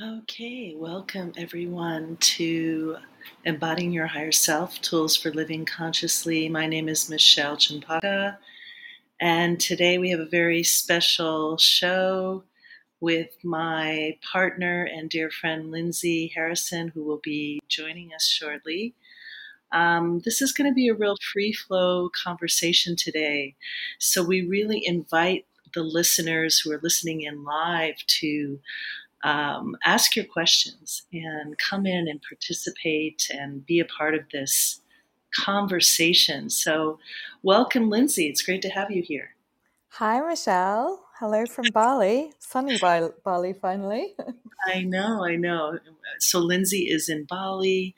Okay, welcome everyone to Embodying Your Higher Self Tools for Living Consciously. My name is Michele Champaka, and today we have a very special show with my partner and dear friend Linzi Harris, who will be joining us shortly. Um, this is going to be a real free flow conversation today. So, we really invite the listeners who are listening in live to um, ask your questions and come in and participate and be a part of this conversation. So, welcome, Linzi. It's great to have you here. Hi, Michele. Hello from Bali. Sunny Bali, finally. I know, I know. So, Linzi is in Bali,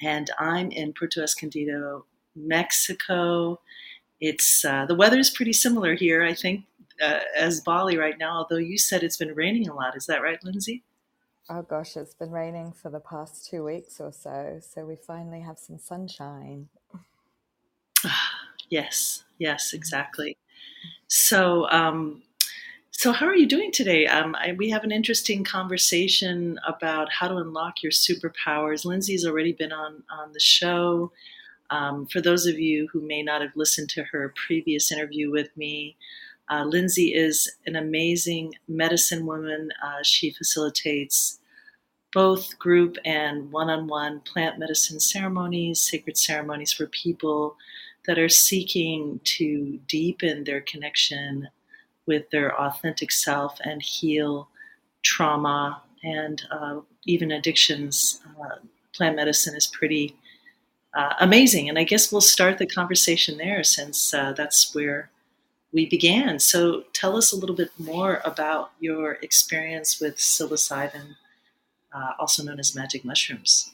and I'm in Puerto Escondido, Mexico. It's uh, the weather is pretty similar here. I think uh, as Bali right now, although you said it's been raining a lot. Is that right, Linzi? Oh gosh, it's been raining for the past two weeks or so. So we finally have some sunshine. yes, yes, exactly. So, um, so how are you doing today? Um, I, we have an interesting conversation about how to unlock your superpowers. Linzi's already been on on the show. Um, for those of you who may not have listened to her previous interview with me, uh, Linzi is an amazing medicine woman. Uh, she facilitates both group and one on one plant medicine ceremonies, sacred ceremonies for people that are seeking to deepen their connection with their authentic self and heal trauma and uh, even addictions. Uh, plant medicine is pretty uh, amazing. And I guess we'll start the conversation there since uh, that's where we began. So tell us a little bit more about your experience with psilocybin, uh, also known as magic mushrooms.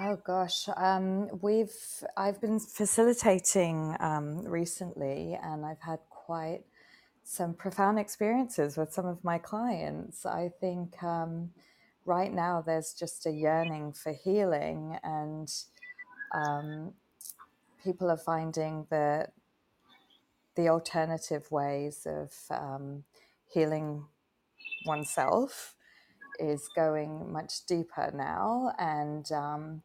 Oh gosh, um, we've I've been facilitating um, recently, and I've had quite some profound experiences with some of my clients. I think um, right now there's just a yearning for healing, and um, people are finding that the alternative ways of um, healing oneself is going much deeper now, and um,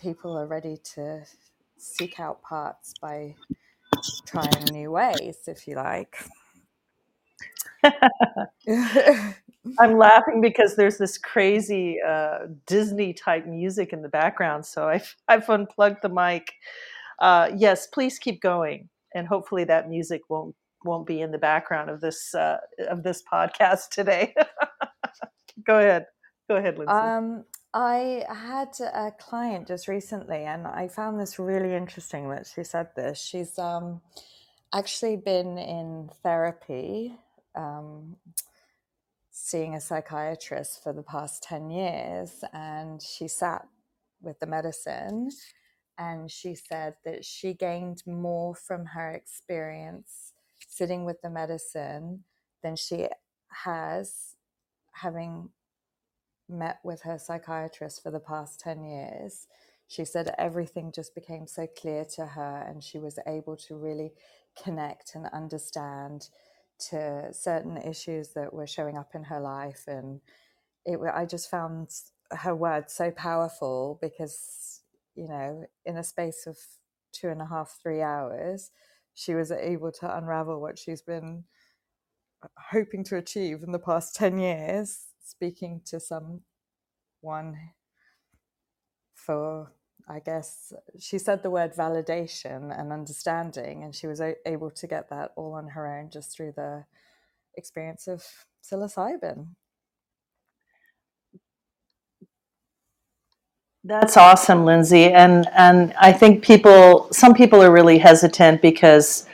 people are ready to seek out parts by trying new ways, if you like. I'm laughing because there's this crazy uh, Disney type music in the background, so I've, I've unplugged the mic. Uh, yes, please keep going and hopefully that music won't won't be in the background of this uh, of this podcast today. Go ahead. Go ahead, Linzi. Um, I had a client just recently, and I found this really interesting that she said this. She's um, actually been in therapy, um, seeing a psychiatrist for the past 10 years, and she sat with the medicine and she said that she gained more from her experience sitting with the medicine than she has having met with her psychiatrist for the past 10 years. She said everything just became so clear to her, and she was able to really connect and understand to certain issues that were showing up in her life. And it, I just found her words so powerful because you know, in a space of two and a half, three hours, she was able to unravel what she's been uh, hoping to achieve in the past 10 years, speaking to someone for, I guess, she said the word validation and understanding, and she was able to get that all on her own just through the experience of psilocybin. That's awesome, Linzi. And and I think people some people are really hesitant because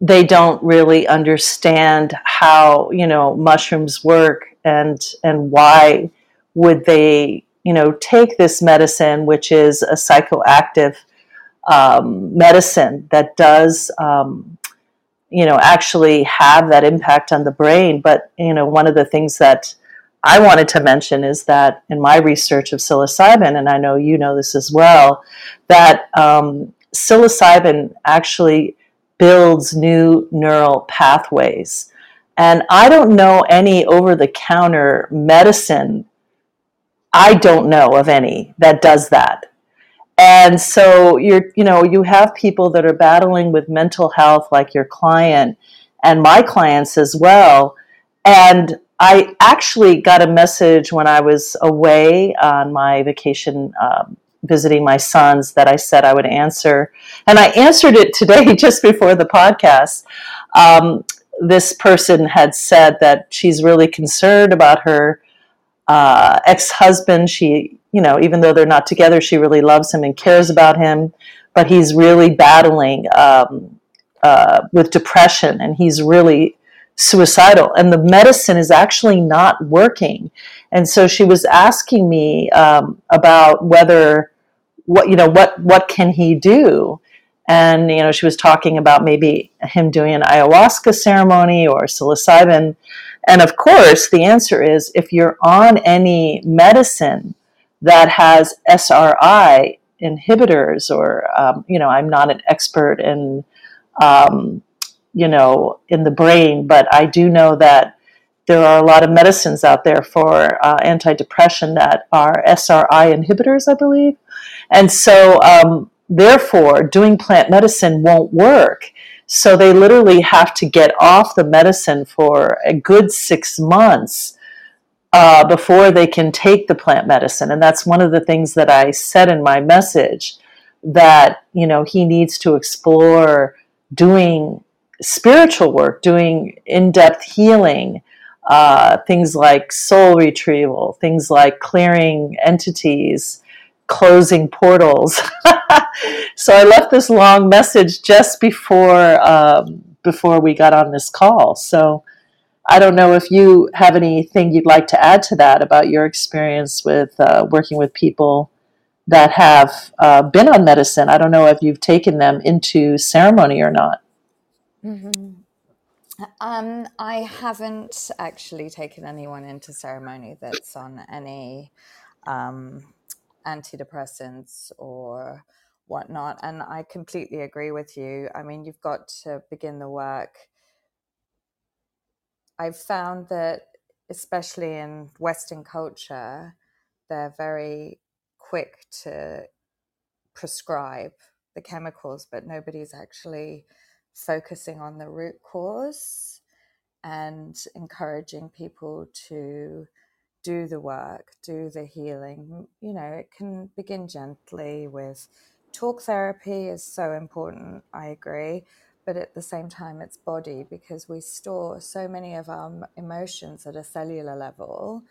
they don't really understand how, you know, mushrooms work and and why would they, you know, take this medicine, which is a psychoactive um, medicine that does um, you know actually have that impact on the brain but you know one of the things that I wanted to mention is that in my research of psilocybin, and I know you know this as well, that um, psilocybin actually builds new neural pathways. And I don't know any over the counter medicine. I don't know of any that does that. And so you're, you know, you have people that are battling with mental health, like your client and my clients as well. And I actually got a message when I was away on my vacation um, visiting my sons that I said I would answer. And I answered it today just before the podcast. Um, this person had said that she's really concerned about her uh, ex husband. She, you know, even though they're not together, she really loves him and cares about him, but he's really battling um, uh, with depression and he's really suicidal. And the medicine is actually not working. And so she was asking me um, about whether what you know what what can he do and you know she was talking about maybe him doing an ayahuasca ceremony or psilocybin and of course the answer is if you're on any medicine that has sri inhibitors or um, you know i'm not an expert in um, you know in the brain but i do know that there are a lot of medicines out there for uh, antidepressant that are sri inhibitors i believe and so um, therefore doing plant medicine won't work. So they literally have to get off the medicine for a good six months uh, before they can take the plant medicine. And that's one of the things that I said in my message that, you know, he needs to explore doing spiritual work, doing in depth healing, uh, things like soul retrieval, things like clearing entities, closing portals. so I left this long message just before um, before we got on this call. So I don't know if you have anything you'd like to add to that about your experience with uh, working with people that have uh, been on medicine. I don't know if you've taken them into ceremony or not. Mm-hmm. Um, I haven't actually taken anyone into ceremony that's on any um, antidepressants or whatnot. And I completely agree with you. I mean, you've got to begin the work. I've found that, especially in Western culture, they're very quick to prescribe the chemicals, but nobody's actually focusing on the root cause and encouraging people to do the work, do the healing. You know, it can begin gently with talk therapy is so important, I agree, but at the same time, it's body because we store so many of our emotions at a cellular level.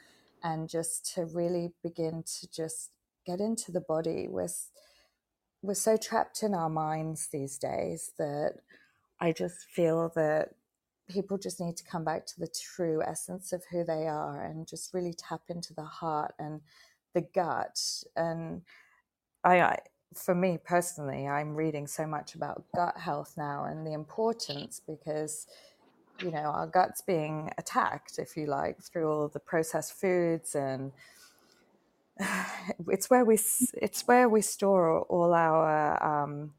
And just to really begin to just get into the body, we're, we're so trapped in our minds these days that I just feel that people just need to come back to the true essence of who they are and just really tap into the heart and the gut. And I, I for me personally i'm reading so much about gut health now and the importance because you know our guts being attacked if you like through all the processed foods and it's where we it's where we store all our um,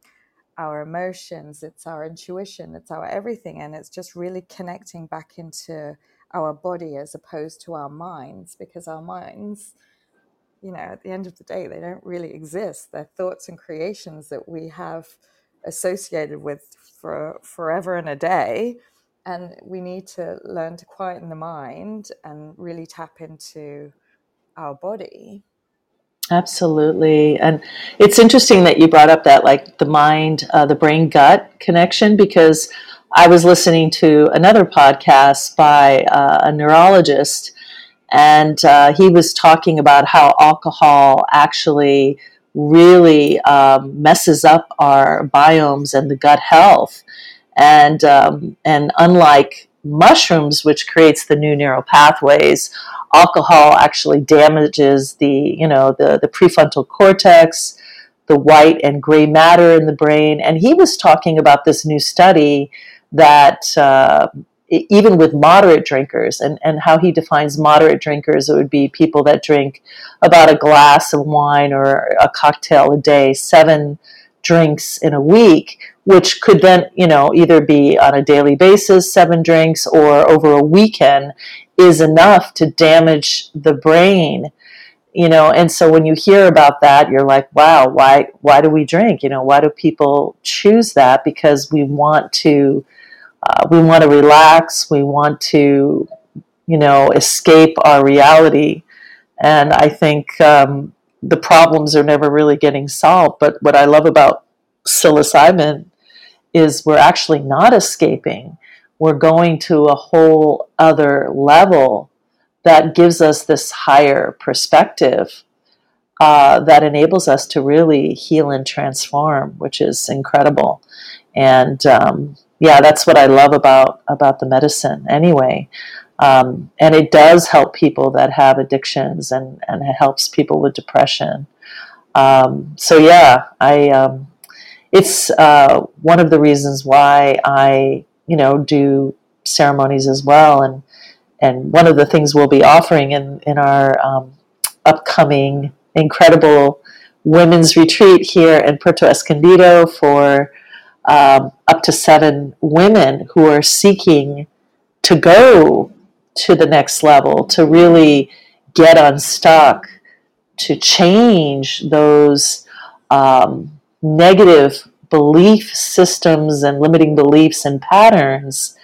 our emotions, it's our intuition, it's our everything. And it's just really connecting back into our body as opposed to our minds because our minds, you know, at the end of the day, they don't really exist. They're thoughts and creations that we have associated with for forever and a day. And we need to learn to quieten the mind and really tap into our body. Absolutely. And it's interesting that you brought up that, like, the mind, uh, the brain gut connection, because I was listening to another podcast by uh, a neurologist, and uh, he was talking about how alcohol actually really um, messes up our biomes and the gut health. And, um, and unlike mushrooms, which creates the new neural pathways, alcohol actually damages the you know the the prefrontal cortex the white and gray matter in the brain. And he was talking about this new study that uh, even with moderate drinkers and, and how he defines moderate drinkers it would be people that drink about a glass of wine or a cocktail a day seven drinks in a week which could then, you know, either be on a daily basis, seven drinks, or over a weekend, is enough to damage the brain. You know, and so when you hear about that, you're like, wow, why why do we drink? You know, why do people choose that? Because we want to uh, we want to relax, we want to, you know, escape our reality. And I think um, the problems are never really getting solved. But what I love about psilocybin is we're actually not escaping. We're going to a whole other level that gives us this higher perspective uh, that enables us to really heal and transform, which is incredible. And um, yeah, that's what I love about about the medicine. Anyway, um, and it does help people that have addictions, and and it helps people with depression. Um, so yeah, I um, it's uh, one of the reasons why I, you know, do ceremonies as well. And and one of the things we'll be offering in in our um, upcoming incredible women's retreat here in Puerto Escondido for um, up to seven women who are seeking to go to the next level, to really get unstuck, to change those um, negative belief systems and limiting beliefs and patterns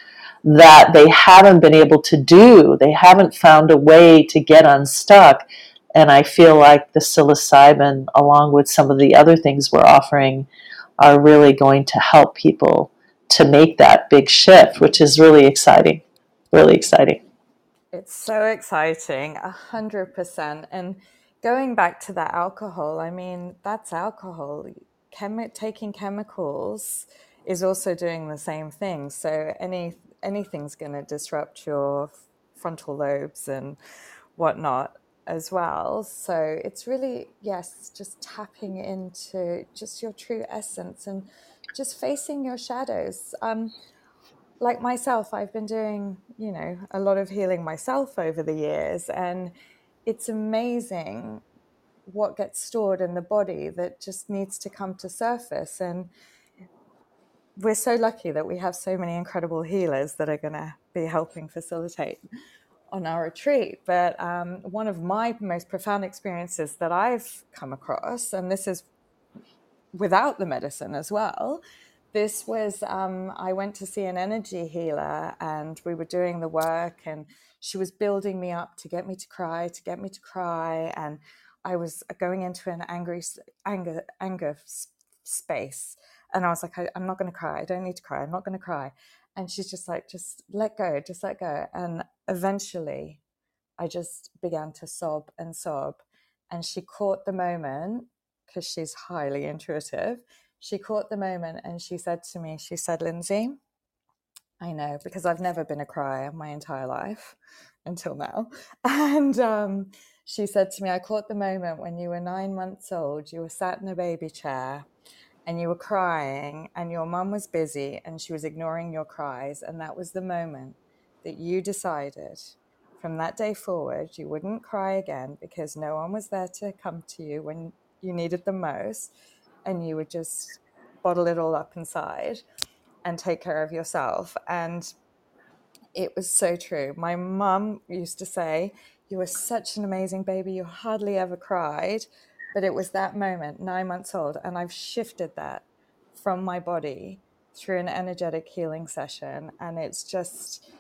that they haven't been able to do. They haven't found a way to get unstuck. And I feel like the psilocybin, along with some of the other things we're offering, are really going to help people to make that big shift, which is really exciting. Really exciting. It's so exciting, a hundred percent. And going back to that alcohol, I mean, that's alcohol chemi- taking chemicals is also doing the same thing. So any anything's going to disrupt your frontal lobes and whatnot as well. So it's really yes, just tapping into just your true essence and just facing your shadows. Um, like myself, I've been doing you know a lot of healing myself over the years, and it's amazing what gets stored in the body that just needs to come to surface and we're so lucky that we have so many incredible healers that are going to be helping facilitate on our retreat. But um, one of my most profound experiences that I've come across, and this is without the medicine as well, this was um, I went to see an energy healer and we were doing the work, and she was building me up to get me to cry, to get me to cry. And I was going into an angry anger anger space, and I was like, I, am not going to cry. I don't need to cry. I'm not going to cry. And she's just like, just let go, just let go. And eventually, I just began to sob and sob, and she caught the moment because she's highly intuitive. She caught the moment and she said to me, she said, Linzi, I know because I've never been a crier my entire life until now. And um, she said to me, I caught the moment when you were nine months old, you were sat in a baby chair and you were crying, and your mum was busy and she was ignoring your cries. And that was the moment that you decided from that day forward you wouldn't cry again because no one was there to come to you when you needed the most. And you would just bottle it all up inside and take care of yourself. And it was so true. My mum used to say, you were such an amazing baby. You hardly ever cried. But it was that moment, nine months old. And I've shifted that from my body through an energetic healing session. And it's just,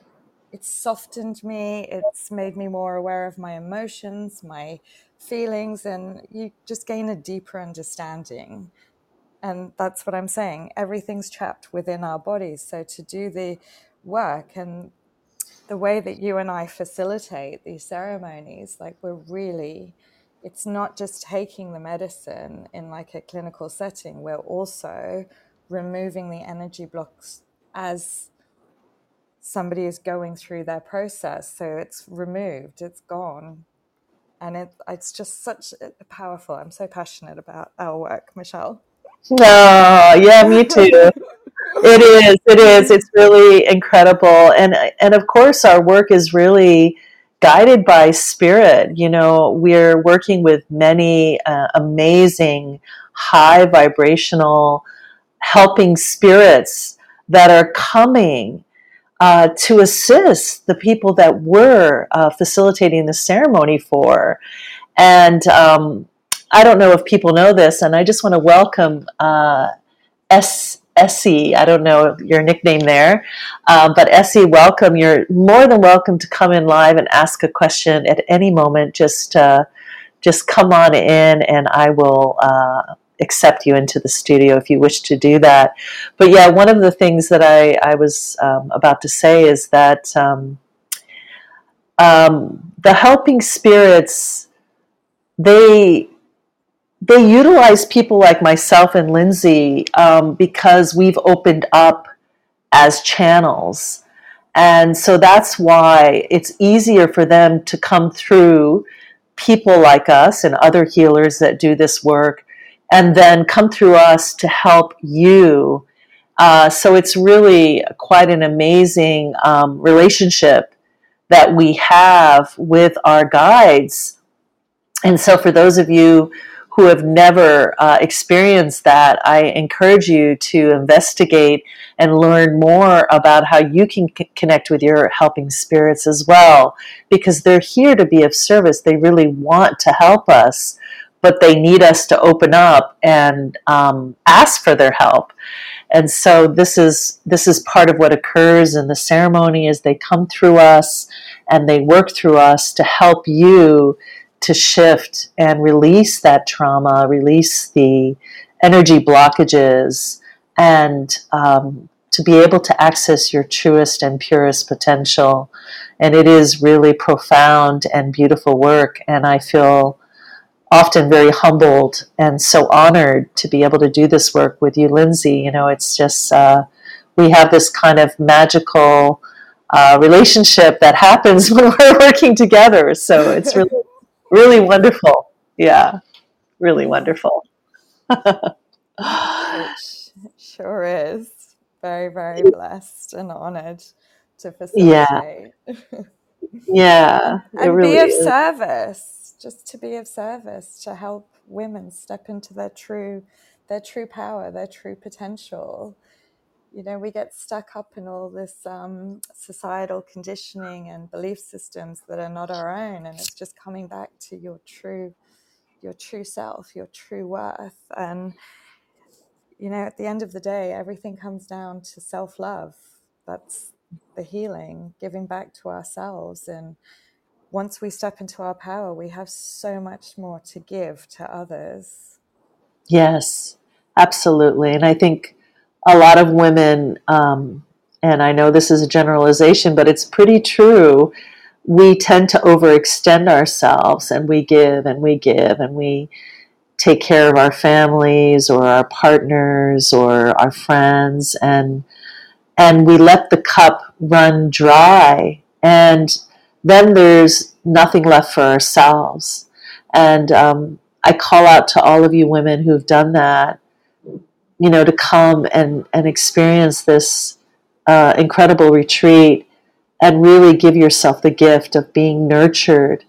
it's softened me. It's made me more aware of my emotions, my feelings, and you just gain a deeper understanding. And that's what I'm saying. Everything's trapped within our bodies. So to do the work and the way that you and I facilitate these ceremonies, like we're really, it's not just taking the medicine in like a clinical setting, we're also removing the energy blocks as somebody is going through their process. So it's removed, it's gone. And it, it's just such a powerful. I'm so passionate about our work, Michele. Oh, yeah, me too. It is it is it's really incredible and and of course our work is really guided by spirit you know we're working with many uh, amazing high vibrational helping spirits that are coming uh, to assist the people that we're uh, facilitating the ceremony for. And um, I don't know if people know this, and I just want to welcome uh, S. Essie, I don't know your nickname there, um, but Essie, welcome. You're more than welcome to come in live and ask a question at any moment. Just, uh, just come on in, and I will uh, accept you into the studio if you wish to do that. But yeah, one of the things that I, I was um, about to say is that um, um, the helping spirits, they they utilize people like myself and Linzi um, because we've opened up as channels. And so that's why it's easier for them to come through people like us and other healers that do this work and then come through us to help you. Uh, so it's really quite an amazing um, relationship that we have with our guides. And so, for those of you who have never uh, experienced that, I encourage you to investigate and learn more about how you can c- connect with your helping spirits as well, because they're here to be of service. They really want to help us but they need us to open up and um, ask for their help. And so this is this is part of what occurs in the ceremony is they come through us and they work through us to help you to shift and release that trauma, release the energy blockages, and um, to be able to access your truest and purest potential. And it is really profound and beautiful work. And I feel often very humbled and so honored to be able to do this work with you, Linzi. You know, it's just, uh, we have this kind of magical uh, relationship that happens when we're working together. So it's really, really wonderful. Yeah, really wonderful. it sure is. Very, very blessed and honored to facilitate. Yeah. yeah. and really be of is. service just to be of service to help women step into their true their true power their true potential you know we get stuck up in all this um, societal conditioning and belief systems that are not our own and it's just coming back to your true your true self your true worth and you know at the end of the day everything comes down to self-love that's the healing giving back to ourselves and once we step into our power, we have so much more to give to others. Yes, absolutely. And I think a lot of women, um, and I know this is a generalization, but it's pretty true. We tend to overextend ourselves and we give and we give and we take care of our families or our partners or our friends and and we let the cup run dry and then there's nothing left for ourselves. And um, I call out to all of you women who've done that, you know, to come and, and experience this uh, incredible retreat and really give yourself the gift of being nurtured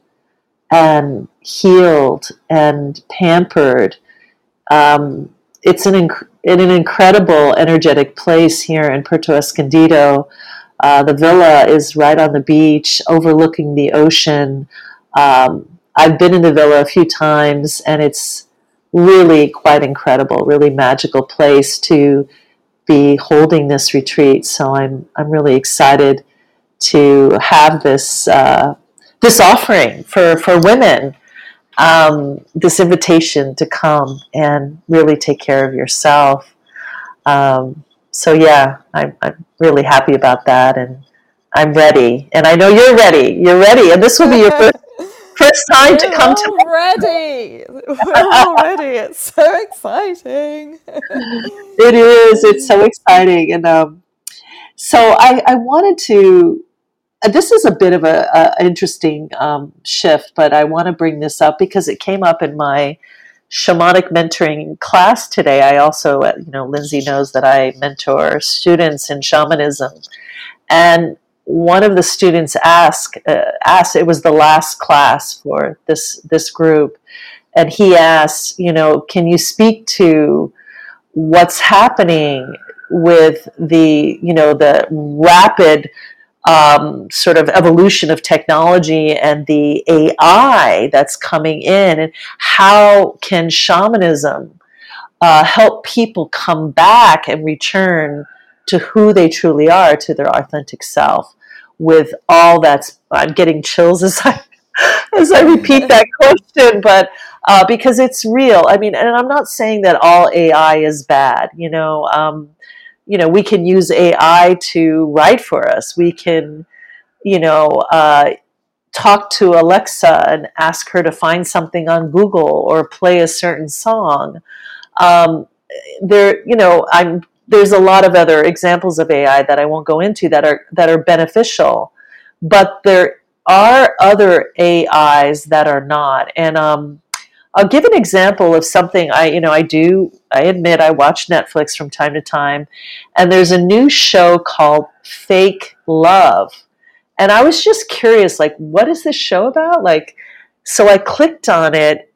and healed and pampered. Um, it's an, inc- in an incredible energetic place here in Puerto Escondido uh, the villa is right on the beach, overlooking the ocean. Um, I've been in the villa a few times, and it's really quite incredible, really magical place to be holding this retreat. So I'm I'm really excited to have this uh, this offering for for women. Um, this invitation to come and really take care of yourself. Um, so yeah, I'm, I'm really happy about that, and I'm ready. And I know you're ready. You're ready, and this will be your first, first time We're to come to. Ready, We're all ready. It's so exciting. it is. It's so exciting, and um, so I, I wanted to. Uh, this is a bit of a, a interesting um, shift, but I want to bring this up because it came up in my shamanic mentoring class today, I also, uh, you know, Linzi knows that I mentor students in shamanism. And one of the students asked, uh, asked, it was the last class for this, this group. And he asked, you know, can you speak to what's happening with the you know the rapid um, sort of evolution of technology and the AI that's coming in, and how can shamanism uh, help people come back and return to who they truly are, to their authentic self, with all that's. I'm getting chills as I as I repeat that question, but uh, because it's real. I mean, and I'm not saying that all AI is bad. You know, um, you know, we can use AI to write for us. We can, you know, uh, talk to Alexa and ask her to find something on Google or play a certain song. Um, there, you know, I'm there's a lot of other examples of AI that I won't go into that are that are beneficial, but there are other AIs that are not. And um, I'll give an example of something I, you know, I do. I admit I watch Netflix from time to time, and there's a new show called Fake Love, and I was just curious, like, what is this show about? Like, so I clicked on it,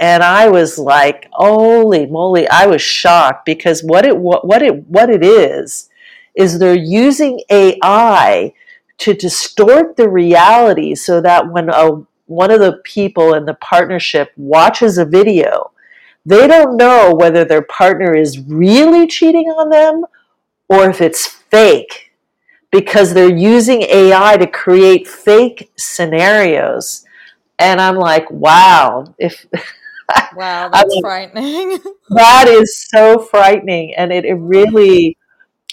and I was like, holy moly! I was shocked because what it what, it what it is is they're using AI to distort the reality so that when a one of the people in the partnership watches a video, they don't know whether their partner is really cheating on them or if it's fake because they're using AI to create fake scenarios. And I'm like, wow, if Wow, that's frightening. that is so frightening. And it, it really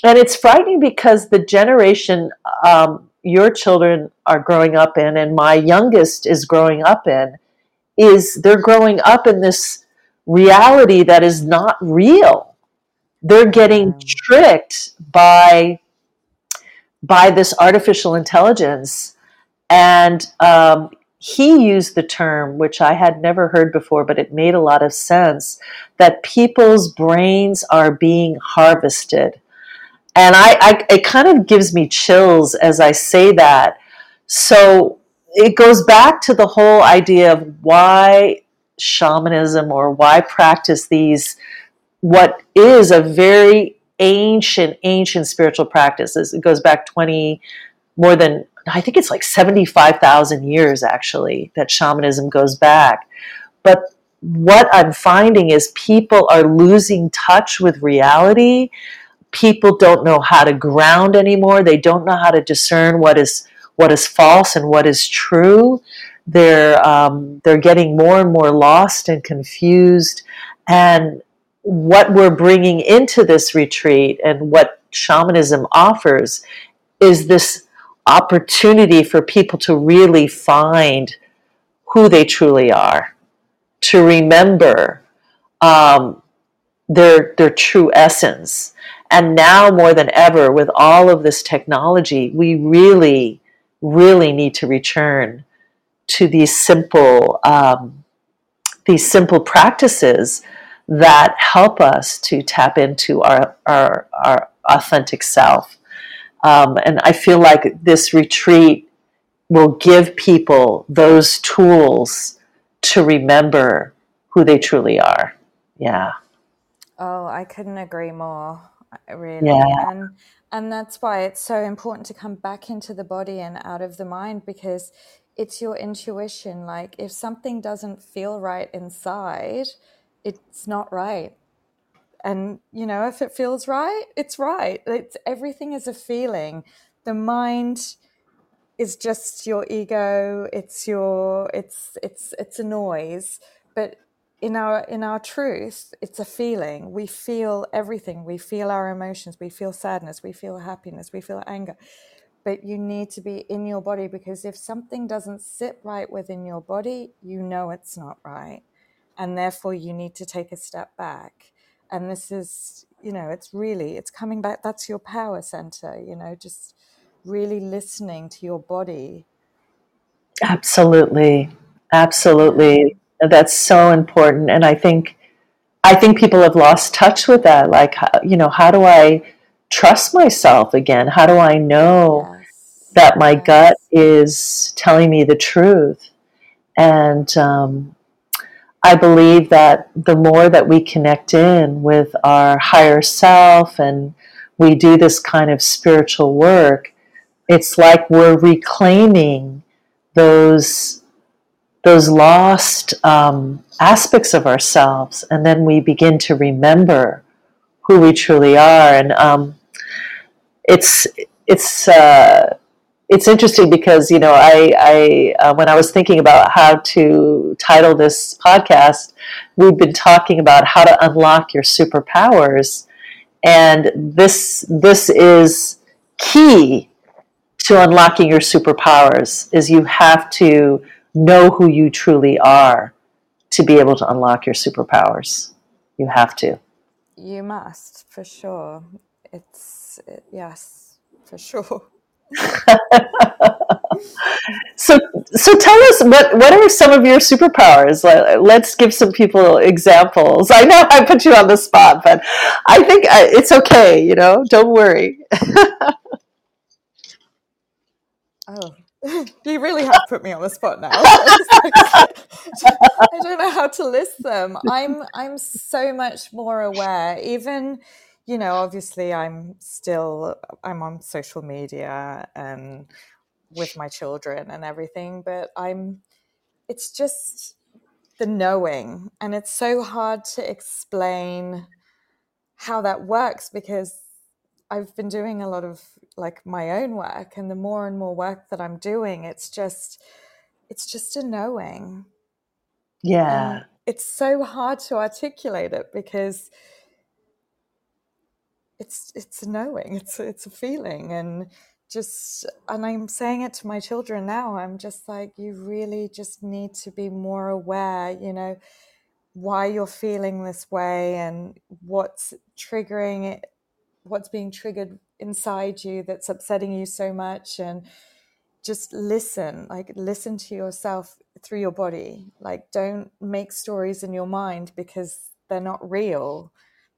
and it's frightening because the generation um, your children are growing up in and my youngest is growing up in is they're growing up in this reality that is not real they're getting tricked by by this artificial intelligence and um, he used the term which i had never heard before but it made a lot of sense that people's brains are being harvested and I, I it kind of gives me chills as I say that. So it goes back to the whole idea of why shamanism or why practice these what is a very ancient ancient spiritual practices it goes back 20 more than i think it's like 75,000 years actually that shamanism goes back but what i'm finding is people are losing touch with reality people don't know how to ground anymore. They don't know how to discern what is what is false and what is true. They're um, they're getting more and more lost and confused. And what we're bringing into this retreat and what shamanism offers is this opportunity for people to really find who they truly are, to remember um, their their true essence and now more than ever, with all of this technology, we really, really need to return to these simple, um, these simple practices that help us to tap into our, our, our authentic self. Um, and I feel like this retreat will give people those tools to remember who they truly are. Yeah. Oh, I couldn't agree more really yeah. and and that's why it's so important to come back into the body and out of the mind because it's your intuition like if something doesn't feel right inside it's not right and you know if it feels right it's right. It's everything is a feeling. The mind is just your ego. It's your it's it's it's a noise. But in our in our truth it's a feeling. We feel everything. We feel our emotions. We feel sadness. We feel happiness. We feel anger. But you need to be in your body because if something doesn't sit right within your body you know it's not right. And therefore you need to take a step back and this is you know it's really it's coming back that's your power center you know just really listening to your body. Absolutely. Absolutely. That's so important and i think i think people have lost touch with that like you know how do i trust myself again? How do i know yes. that my yes. gut is telling me the truth? And um, I believe that the more that we connect in with our higher self and we do this kind of spiritual work, it's like we're reclaiming those those lost um, aspects of ourselves, and then we begin to remember who we truly are. And um, it's it's uh, it's interesting because you know I, I uh, when I was thinking about how to title this podcast, we've been talking about how to unlock your superpowers, and this this is key to unlocking your superpowers. Is you have to know who you truly are to be able to unlock your superpowers. You have to. You must for sure. It's it, yes, for sure. so so tell us what what are some of your superpowers? Let's give some people examples. I know i put you on the spot but i think uh, it's okay you know? Don't worry. Oh. You really have put me on the spot now. I don't know how to list them. I'm i'm so much more aware. Even you know, obviously I'm still I'm on social media and with my children and everything, but I'm it's just the knowing and it's so hard to explain how that works because I've been doing a lot of like my own work and the more and more work that I'm doing it's just it's just a knowing. Yeah. And it's so hard to articulate it because it's it's knowing it's it's a feeling and just and i'm saying it to my children now i'm just like you really just need to be more aware you know why you're feeling this way and what's triggering it what's being triggered inside you that's upsetting you so much and just listen like listen to yourself through your body. Like don't make stories in your mind because they're not real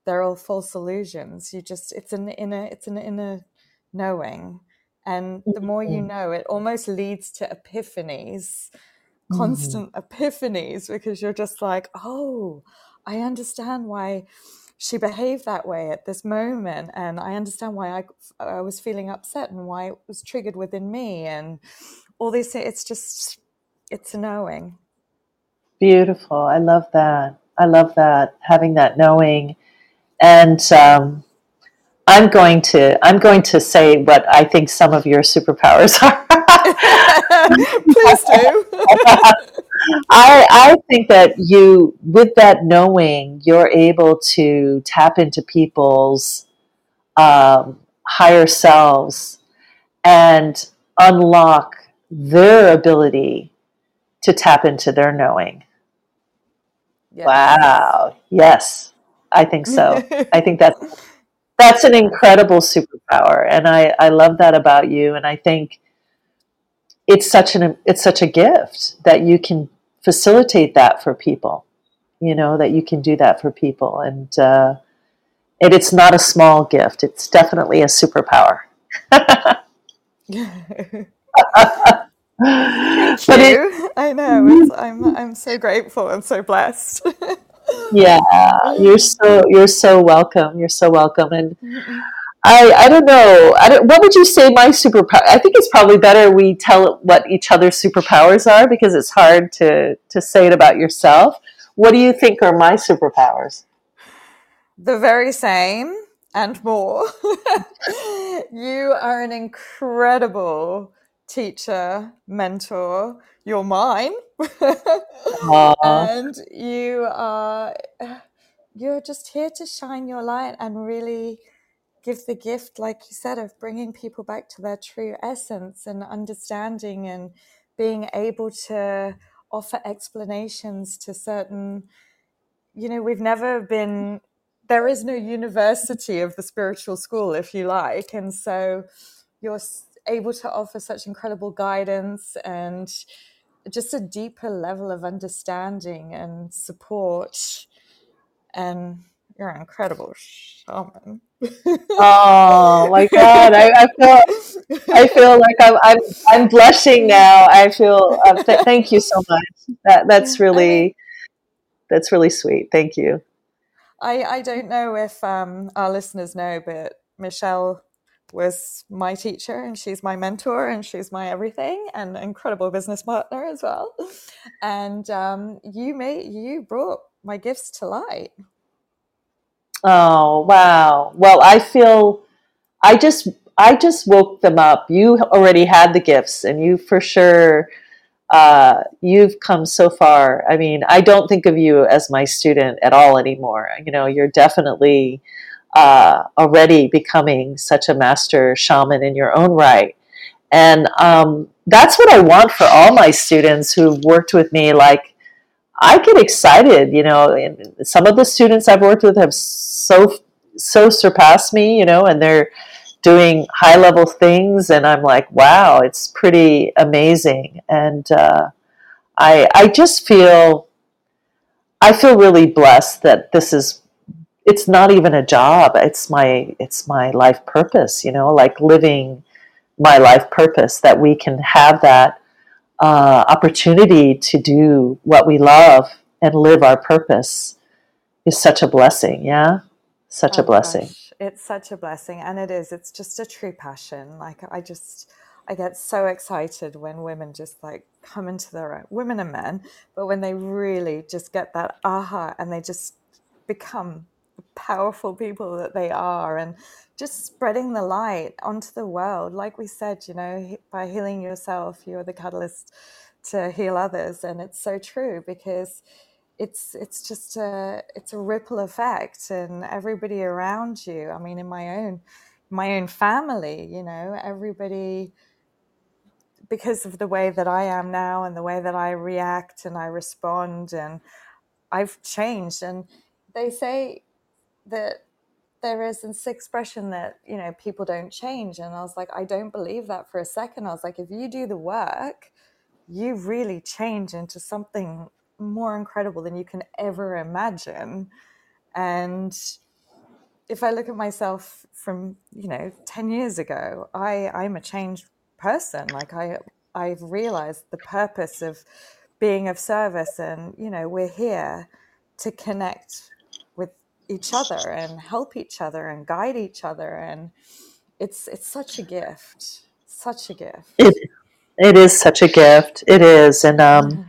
they're all false illusions you just it's an inner it's an inner knowing and the more you mm-hmm. know it almost leads to epiphanies mm-hmm. constant mm-hmm. epiphanies because you're just like oh i understand why she behaved that way at this moment and i understand why i, I was feeling upset and why it was triggered within me and all these it's just it's knowing beautiful i love that i love that having that knowing and um, I'm going to I'm going to say what I think some of your superpowers are. Please do. I I think that you with that knowing you're able to tap into people's um, higher selves and unlock their ability to tap into their knowing. Yes. Wow. Yes. I think so. I think that's that's an incredible superpower, and I I love that about you. And I think it's such an it's such a gift that you can facilitate that for people. You know that you can do that for people, and uh, and it's not a small gift. It's definitely a superpower. Thank you. It, I know. I'm I'm so grateful and so blessed yeah, you're so you're so welcome. You're so welcome, and I I don't know. I don't, what would you say my superpower? I think it's probably better we tell what each other's superpowers are because it's hard to to say it about yourself. What do you think are my superpowers? The very same and more. you are an incredible teacher, mentor. You're mine. and you are you're just here to shine your light and really give the gift like you said of bringing people back to their true essence and understanding and being able to offer explanations to certain you know we've never been there is no university of the spiritual school if you like and so you're able to offer such incredible guidance and just a deeper level of understanding and support. And you're an incredible shaman. oh my god! I, I, feel I feel like I'm I'm, I'm blushing now. I feel uh, th- thank you so much. That that's really. that's really sweet. Thank you. I, I don't know if um, our listeners know, but Michele was my teacher and she's my mentor and she's my everything and incredible business partner as well. And um, you made you brought my gifts to light. Oh wow! Well, I feel I just I just woke them up. You already had the gifts, and you for sure uh, you've come so far. I mean, I don't think of you as my student at all anymore. You know, you're definitely uh, already becoming such a master shaman in your own right. And um, that's what I want for all my students who've worked with me. Like, I get excited, you know. some of the students I've worked with have so so surpassed me, you know, and they're doing high level things, and I'm like, wow, it's pretty amazing. And uh, I I just feel I feel really blessed that this is it's not even a job. It's my it's my life purpose you know like living my life purpose that we can have that uh, opportunity to do what we love and live our purpose is such a blessing yeah? Such oh, a blessing. Gosh. it's such a blessing and it is. It's just a true passion. Like i just i get so excited when women just like come into their own women and men but when they really just get that aha and they just become powerful people that they are and just spreading the light onto the world. Like we said you know by healing yourself you're the catalyst to heal others and it's so true because it's it's just a it's a ripple effect and everybody around you i mean in my own my own family you know everybody because of the way that i am now and the way that i react and i respond and i've changed and they say that there is this expression that you know people don't change. And i was like i don't believe that for a second. I was like if you do the work you really change into something more incredible than you can ever imagine. And if i look at myself from you know 10 years ago i i'm a changed person. Like i i've realized the purpose of being of service and you know we're here to connect each other and help each other and guide each other and it's it's such a gift such a gift. It, it is such a gift. It is and um, mm-hmm.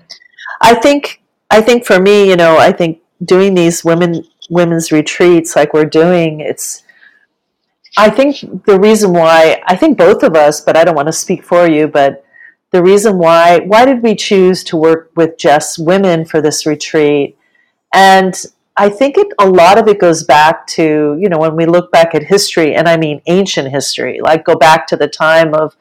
i think i think for me you know i think doing these women women's retreats like we're doing it's i think the reason why i think both of us but i don't want to speak for you but the reason why why did we choose to work with just women for this retreat? And I think it, a lot of it goes back to, you know, when we look back at history, and I mean ancient history, like go back to the time of,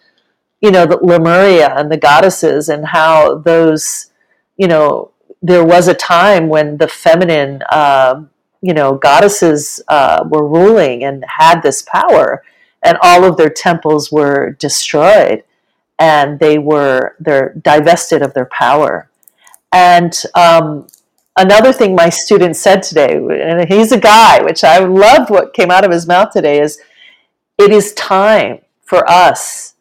you know, the Lemuria and the goddesses and how those, you know, there was a time when the feminine, uh, you know, goddesses uh, were ruling and had this power, and all of their temples were destroyed, and they were they're divested of their power, and um, another thing my student said today, and he's a guy, which I loved what came out of his mouth today, is it is time for us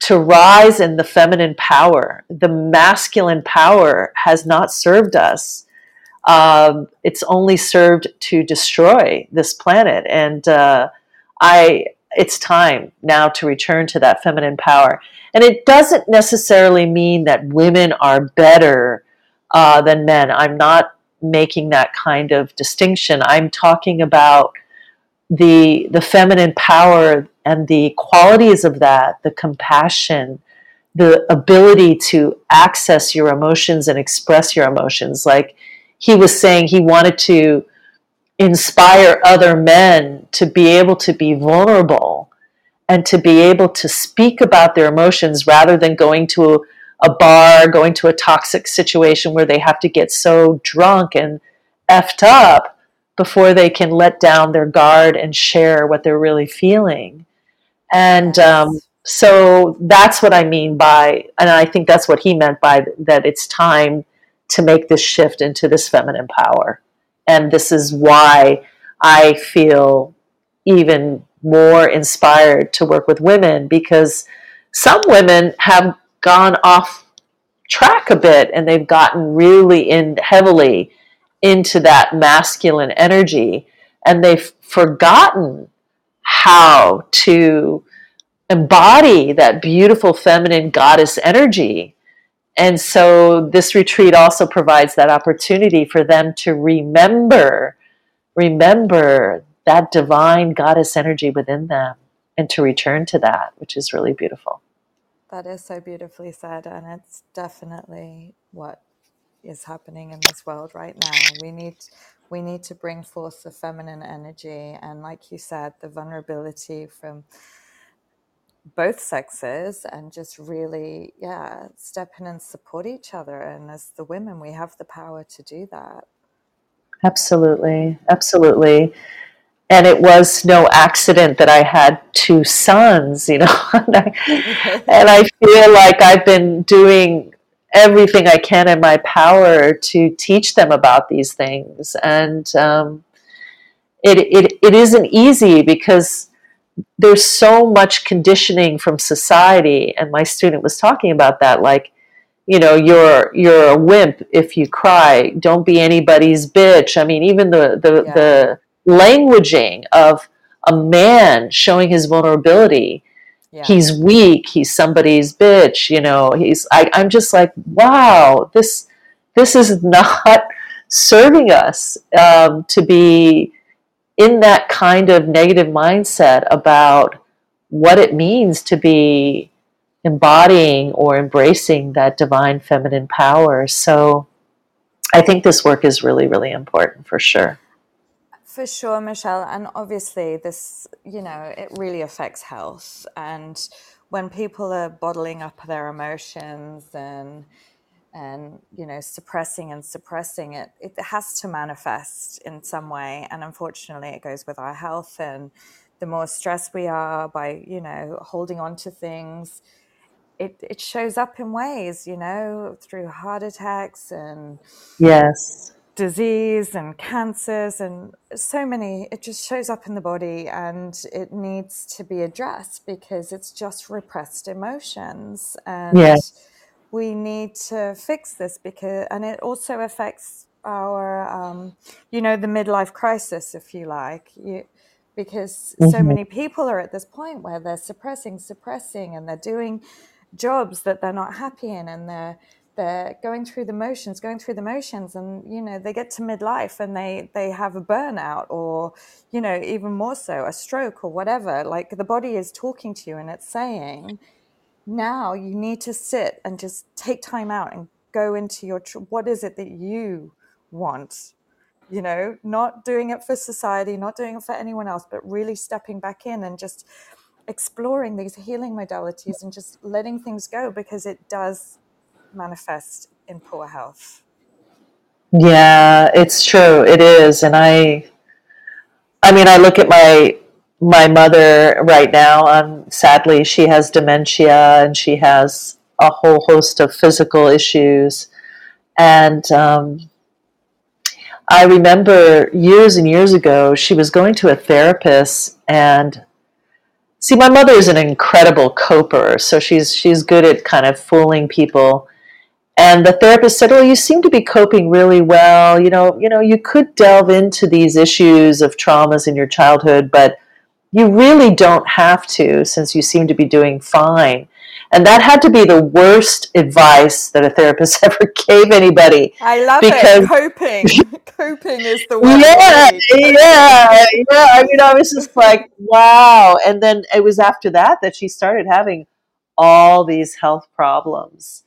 to rise in the feminine power. The masculine power has not served us. Um, it's only served to destroy this planet, and uh, I. It's time now to return to that feminine power. And it doesn't necessarily mean that women are better uh, than men. I'm not making that kind of distinction. I'm talking about the the feminine power and the qualities of that, the compassion, the ability to access your emotions and express your emotions. Like he was saying, he wanted to inspire other men to be able to be vulnerable and to be able to speak about their emotions rather than going to a bar, going to a toxic situation where they have to get so drunk and effed up before they can let down their guard and share what they're really feeling. And um, so that's what I mean by, and I think that's what he meant by that it's time to make this shift into this feminine power. And this is why I feel even more inspired to work with women because some women have gone off track a bit and they've gotten really in heavily into that masculine energy and they've forgotten how to embody that beautiful feminine goddess energy. And so this retreat also provides that opportunity for them to remember, remember that divine goddess energy within them and to return to that, which is really beautiful. That is so beautifully said, and it's definitely what is happening in this world right now. We need we need to bring forth the feminine energy and like you said, the vulnerability from both sexes and just really yeah step in and support each other. And as the women we have the power to do that. Absolutely. Absolutely and it was no accident that I had two sons, you know. and, I, and I feel like I've been doing everything I can in my power to teach them about these things. And um, it, it, it isn't easy because there's so much conditioning from society. And my student was talking about that, like, you know, you're you're a wimp if you cry. Don't be anybody's bitch. I mean, even the the, yeah. the languaging of a man showing his vulnerability. Yeah. He's weak. He's somebody's bitch. You know. He's. I, I'm just like, wow. This this is not serving us um, to be in that kind of negative mindset about what it means to be embodying or embracing that divine feminine power. So I think this work is really, really important for sure. For sure, Michele. And obviously, this, you know, it really affects health. And when people are bottling up their emotions and, and you know suppressing and suppressing it it has to manifest in some way and unfortunately it goes with our health and the more stressed we are by you know holding on to things it, it shows up in ways you know through heart attacks and yes disease and cancers and so many it just shows up in the body and it needs to be addressed because it's just repressed emotions and yes. we need to fix this because and it also affects our um, you know the midlife crisis if you like you, because mm-hmm. so many people are at this point where they're suppressing suppressing and they're doing jobs that they're not happy in and they're they're going through the motions, going through the motions, and you know they get to midlife and they they have a burnout or you know even more so a stroke or whatever. Like the body is talking to you and it's saying, now you need to sit and just take time out and go into your tr- what is it that you want. You know, not doing it for society, not doing it for anyone else, but really stepping back in and just exploring these healing modalities and just letting things go because it does manifest in poor health. Yeah, it's true. It is, and I, I mean, I look at my my mother right now. Um, sadly, she has dementia, and she has a whole host of physical issues, and um, I remember years and years ago, she was going to a therapist, and see, my mother is an incredible coper, so she's she's good at kind of fooling people and the therapist said, "Well, you seem to be coping really well. You know, you know, you could delve into these issues of traumas in your childhood, but you really don't have to since you seem to be doing fine." And that had to be the worst advice that a therapist ever gave anybody. I love because, it. Coping, coping is the word. Yeah, yeah, yeah. I mean, I was just like, wow. And then it was after that that she started having all these health problems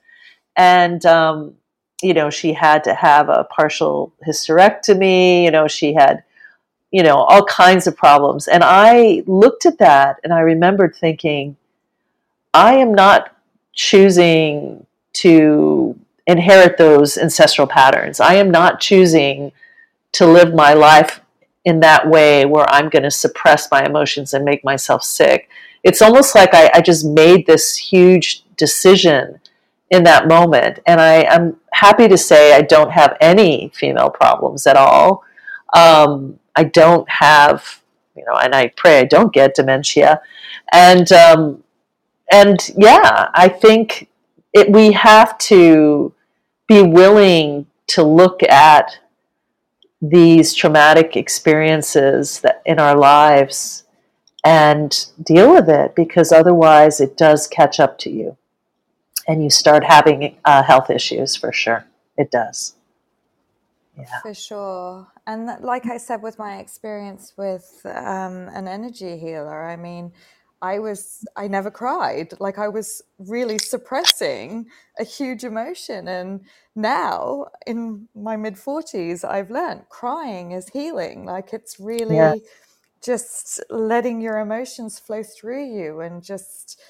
and um, you know she had to have a partial hysterectomy you know she had you know all kinds of problems. And i looked at that and i remembered thinking i am not choosing to inherit those ancestral patterns. I am not choosing to live my life in that way where i'm going to suppress my emotions and make myself sick. It's almost like I, I just made this huge decision in that moment. And I, am happy to say I don't have any female problems at all. Um, I don't have, you know, and I pray I don't get dementia. And um, and yeah, I think it, we have to be willing to look at these traumatic experiences that in our lives and deal with it because otherwise it does catch up to you and you start having uh, health issues for sure. It does. Yeah. For sure. And like I said, with my experience with um, an energy healer, I mean, I was, I never cried. Like I was really suppressing a huge emotion. And now in my mid 40s, I've learned crying is healing. Like it's really yeah. just letting your emotions flow through you and just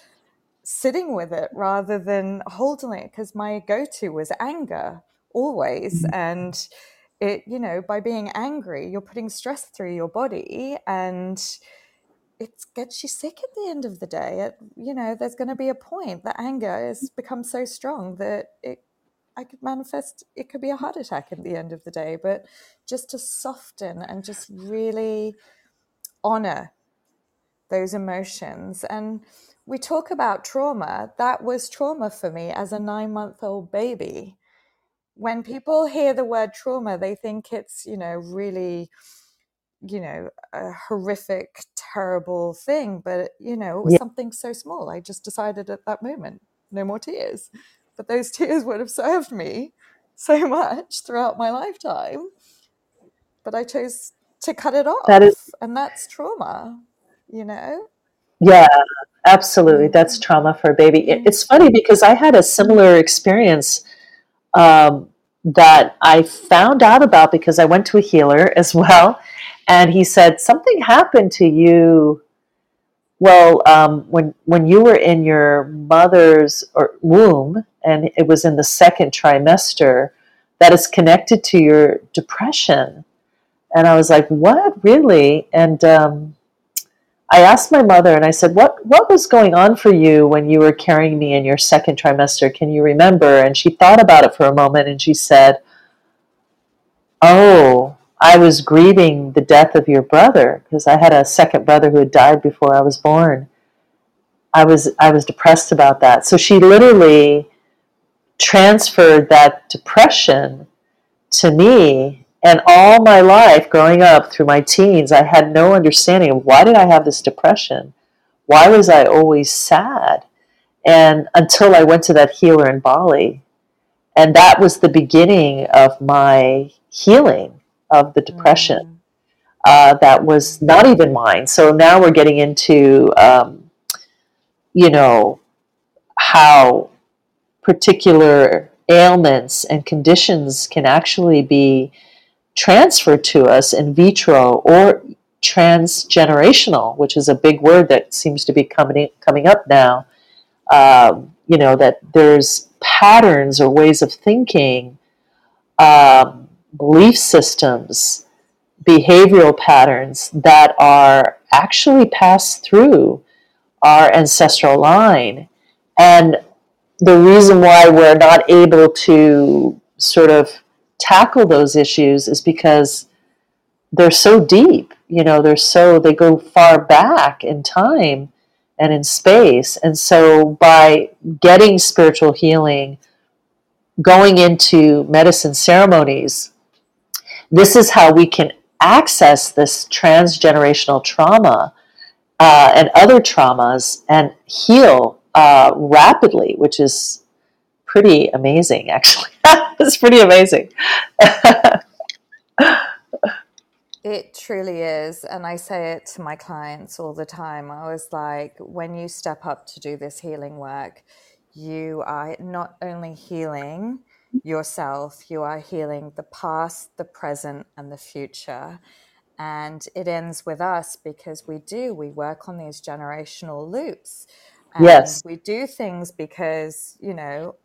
sitting with it rather than holding it. Because my go to was anger always. Mm-hmm. And it, you know, by being angry, you're putting stress through your body and it gets you sick at the end of the day. It, you know, there's going to be a point that anger has become so strong that it, I could manifest, it could be a heart attack at the end of the day. But just to soften and just really honor those emotions. And we talk about trauma. That was trauma for me as a nine month old baby. When people hear the word trauma, they think it's, you know, really you know a horrific terrible thing but you know it was yeah. something so small i just decided at that moment no more tears but those tears would have served me so much throughout my lifetime but i chose to cut it off that is, and that's trauma you know? Yeah absolutely. That's mm-hmm. trauma for a baby. It's funny because i had a similar experience um, that i found out about because i went to a healer as well and he said something happened to you. Well um, when when you were in your mother's or womb and it was in the second trimester that is connected to your depression. And i was like what? Really? And um, i asked my mother and i said what what was going on for you when you were carrying me in your second trimester can you remember and she thought about it for a moment and she said oh I was grieving the death of your brother because I had a second brother who had died before I was born. I was I was depressed about that. So she literally transferred that depression to me and all my life growing up through my teens I had no understanding of why did I have this depression? Why was I always sad? And until I went to that healer in Bali. And that was the beginning of my healing of the depression mm. uh, that was not even mine. So now we're getting into, um, you know, how particular ailments and conditions can actually be transferred to us in vitro or transgenerational, which is a big word that seems to be coming coming up now. Um, you know that there's patterns or ways of thinking um, belief systems, behavioral patterns that are actually passed through our ancestral line. And the reason why we're not able to sort of tackle those issues is because they're so deep, you know, they're so, they go far back in time and in space. And so by getting spiritual healing, going into medicine ceremonies, this is how we can access this transgenerational trauma uh, and other traumas and heal uh, rapidly, which is pretty amazing, actually. it's pretty amazing. it truly is. And I say it to my clients all the time. I was like, when you step up to do this healing work, you are not only healing yourself, you are healing the past, the present, and the future. And it ends with us because we do, we work on these generational loops. And yes. we do things because, you know,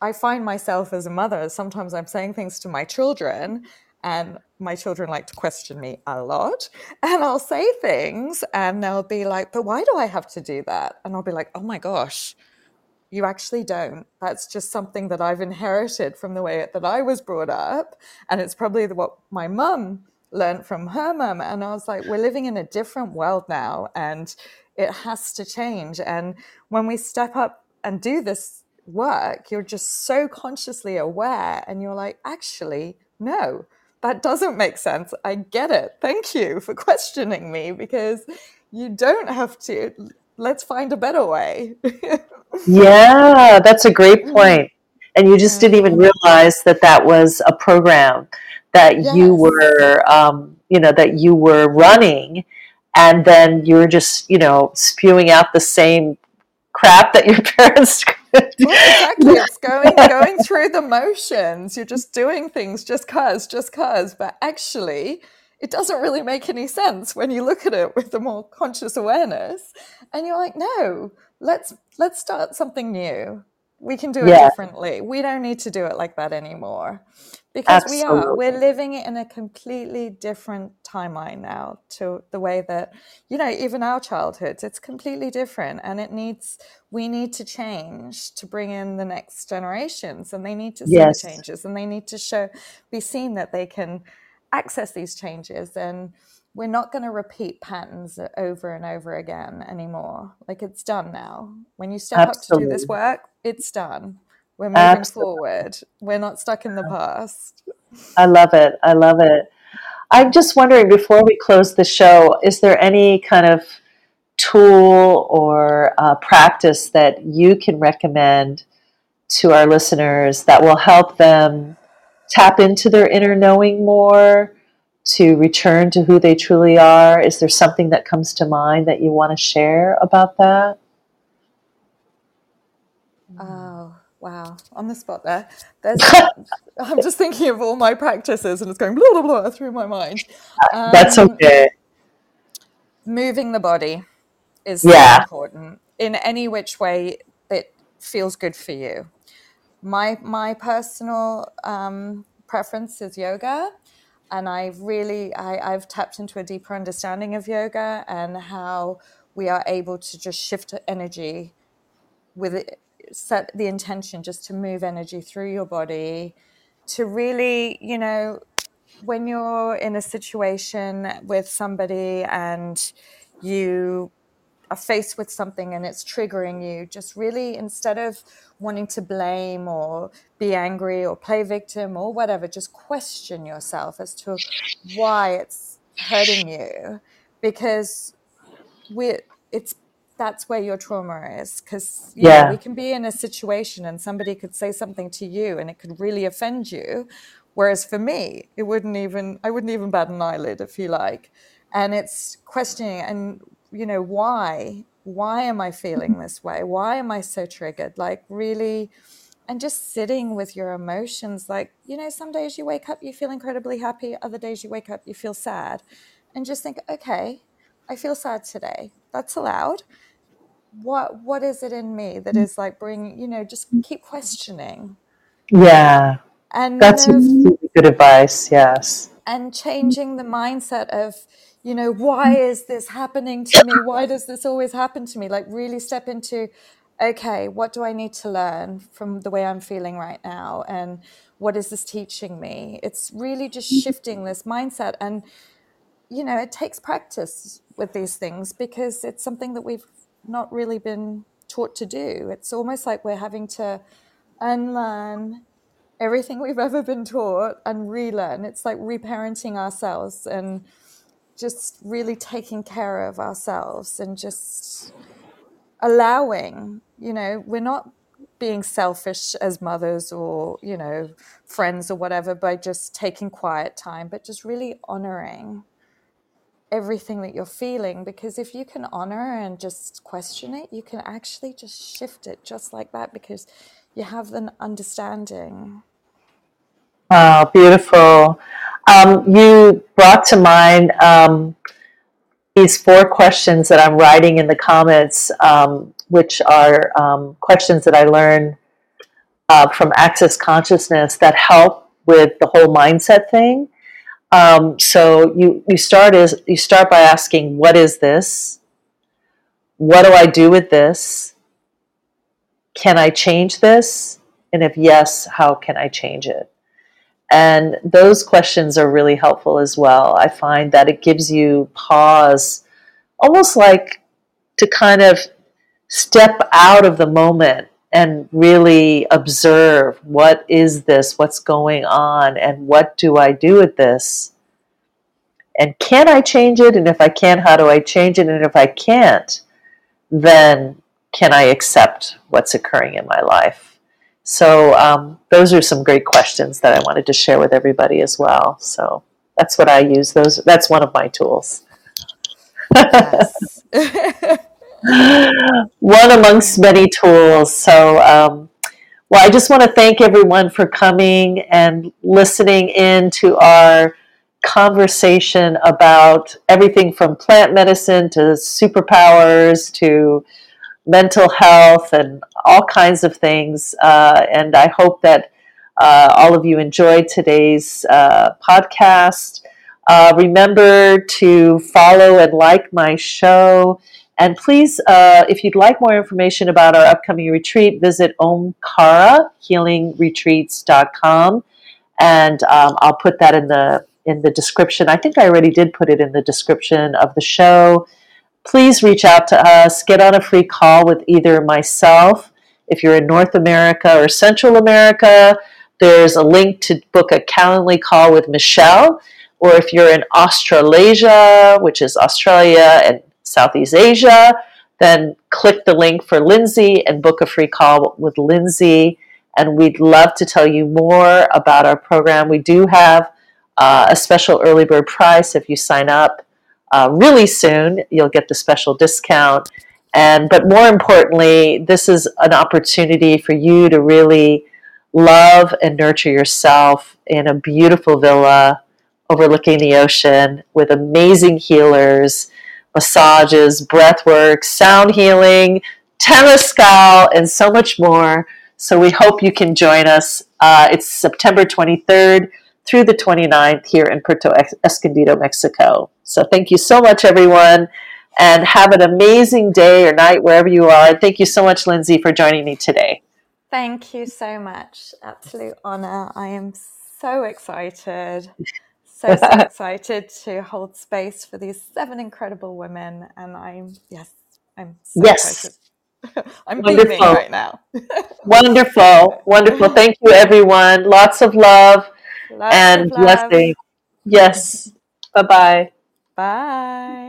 I find myself as a mother, sometimes I'm saying things to my children, and my children like to question me a lot. And I'll say things, and they'll be like, But why do I have to do that? And I'll be like, Oh my gosh, you actually don't. That's just something that I've inherited from the way that I was brought up. And it's probably what my mum learned from her mum. And I was like, we're living in a different world now and it has to change. And when we step up and do this work, you're just so consciously aware and you're like, actually, no, that doesn't make sense. I get it. Thank you for questioning me because you don't have to. Let's find a better way. yeah, that's a great point. And you just didn't even realize that that was a program that yes. you were, um, you know, that you were running, and then you were just, you know, spewing out the same crap that your parents exactly. It's going going through the motions. You're just doing things just cause, just cause. But actually, it doesn't really make any sense when you look at it with the more conscious awareness. And you're like, no, let's let's start something new. We can do it yeah. differently. We don't need to do it like that anymore because Absolutely. we are we're living in a completely different timeline now to the way that you know even our childhoods it's completely different and it needs we need to change to bring in the next generations and they need to see yes. the changes and they need to show be seen that they can access these changes and we're not going to repeat patterns over and over again anymore like it's done now when you step Absolutely. up to do this work it's done we're moving Absolutely. forward. We're not stuck in the past. I love it. I love it. I'm just wondering before we close the show, is there any kind of tool or uh, practice that you can recommend to our listeners that will help them tap into their inner knowing more, to return to who they truly are? Is there something that comes to mind that you want to share about that? Oh, Wow, on the spot there. There's, I'm just thinking of all my practices and it's going blah, blah, blah through my mind. Um, That's okay. Moving the body is yeah. important in any which way it feels good for you. My, my personal um, preference is yoga. And I've really, I, I've tapped into a deeper understanding of yoga and how we are able to just shift energy with it set the intention just to move energy through your body to really, you know, when you're in a situation with somebody and you are faced with something and it's triggering you, just really instead of wanting to blame or be angry or play victim or whatever, just question yourself as to why it's hurting you. Because we it's that's where your trauma is because yeah know, we can be in a situation and somebody could say something to you and it could really offend you. Whereas for me it wouldn't even i wouldn't even bat an eyelid if you like. And it's questioning and you know why? Why am i feeling this way? Why am i so triggered? Like really? And just sitting with your emotions like you know some days you wake up you feel incredibly happy other days you wake up you feel sad. And just think okay i feel sad today. That's allowed what what is it in me that mm. is like bringing you know just keep questioning. Yeah. And that's of, really good advice yes. And changing the mindset of you know why mm. is this happening to me? Why does this always happen to me? Like really step into okay what do i need to learn from the way i'm feeling right now? And what is this teaching me? It's really just mm. shifting this mindset. And you know it takes practice with these things because it's something that we've not really been taught to do. It's almost like we're having to unlearn everything we've ever been taught and relearn. It's like reparenting ourselves and just really taking care of ourselves and just allowing, you know, we're not being selfish as mothers or, you know, friends or whatever by just taking quiet time, but just really honoring everything that you're feeling because if you can honor and just question it you can actually just shift it just like that because you have an understanding. Wow beautiful. Um, you brought to mind um, these four questions that i'm writing in the comments um, which are um, questions that i learned uh, from access consciousness that help with the whole mindset thing um, so you you start is you start by asking, what is this? What do I do with this? Can I change this? And if yes, how can I change it? And those questions are really helpful as well. I find that it gives you pause, almost like to kind of step out of the moment and really observe what is this, what's going on, and what do I do with this? And can I change it? And if I can, how do I change it? And if I can't, then can I accept what's occurring in my life? So, um, those are some great questions that I wanted to share with everybody as well. So, that's what I use. Those that's one of my tools. Yes. one amongst many tools. So, um, well, I just want to thank everyone for coming and listening in to our conversation about everything from plant medicine to superpowers to mental health and all kinds of things. Uh, and I hope that uh, all of you enjoyed today's uh, podcast. Uh, remember to follow and like my show. And please, uh, if you'd like more information about our upcoming retreat, visit omkarahealingretreats.com. And um, I'll put that in the in the description. I think I already did put it in the description of the show. Please reach out to us. Get on a free call with either myself, if you're in North America or Central America. There's a link to book a Calendly call with Michele. Or if you're in Australasia, which is Australia and Southeast Asia, then click the link for Linzi and book a free call with Linzi. And we'd love to tell you more about our program. We do have uh, a special early bird price if you sign up uh, really soon. You'll get the special discount. And but more importantly, this is an opportunity for you to really love and nurture yourself in a beautiful villa overlooking the ocean with amazing healers massages, breath work, sound healing, temazcal, and so much more. So we hope you can join us. Uh, it's September 23rd through the 29th here in Puerto Escondido, Mexico. So thank you so much, everyone, and have an amazing day or night wherever you are. Thank you so much, Linzi, for joining me today. Thank you so much. Absolute honor. I am so excited so, so excited to hold space for these seven incredible women. And I'm, yes, I'm so yes. I'm wonderful right now. wonderful, wonderful. Thank you, everyone. Lots of love Lots and of love. blessing. Yes. Bye-bye. Bye.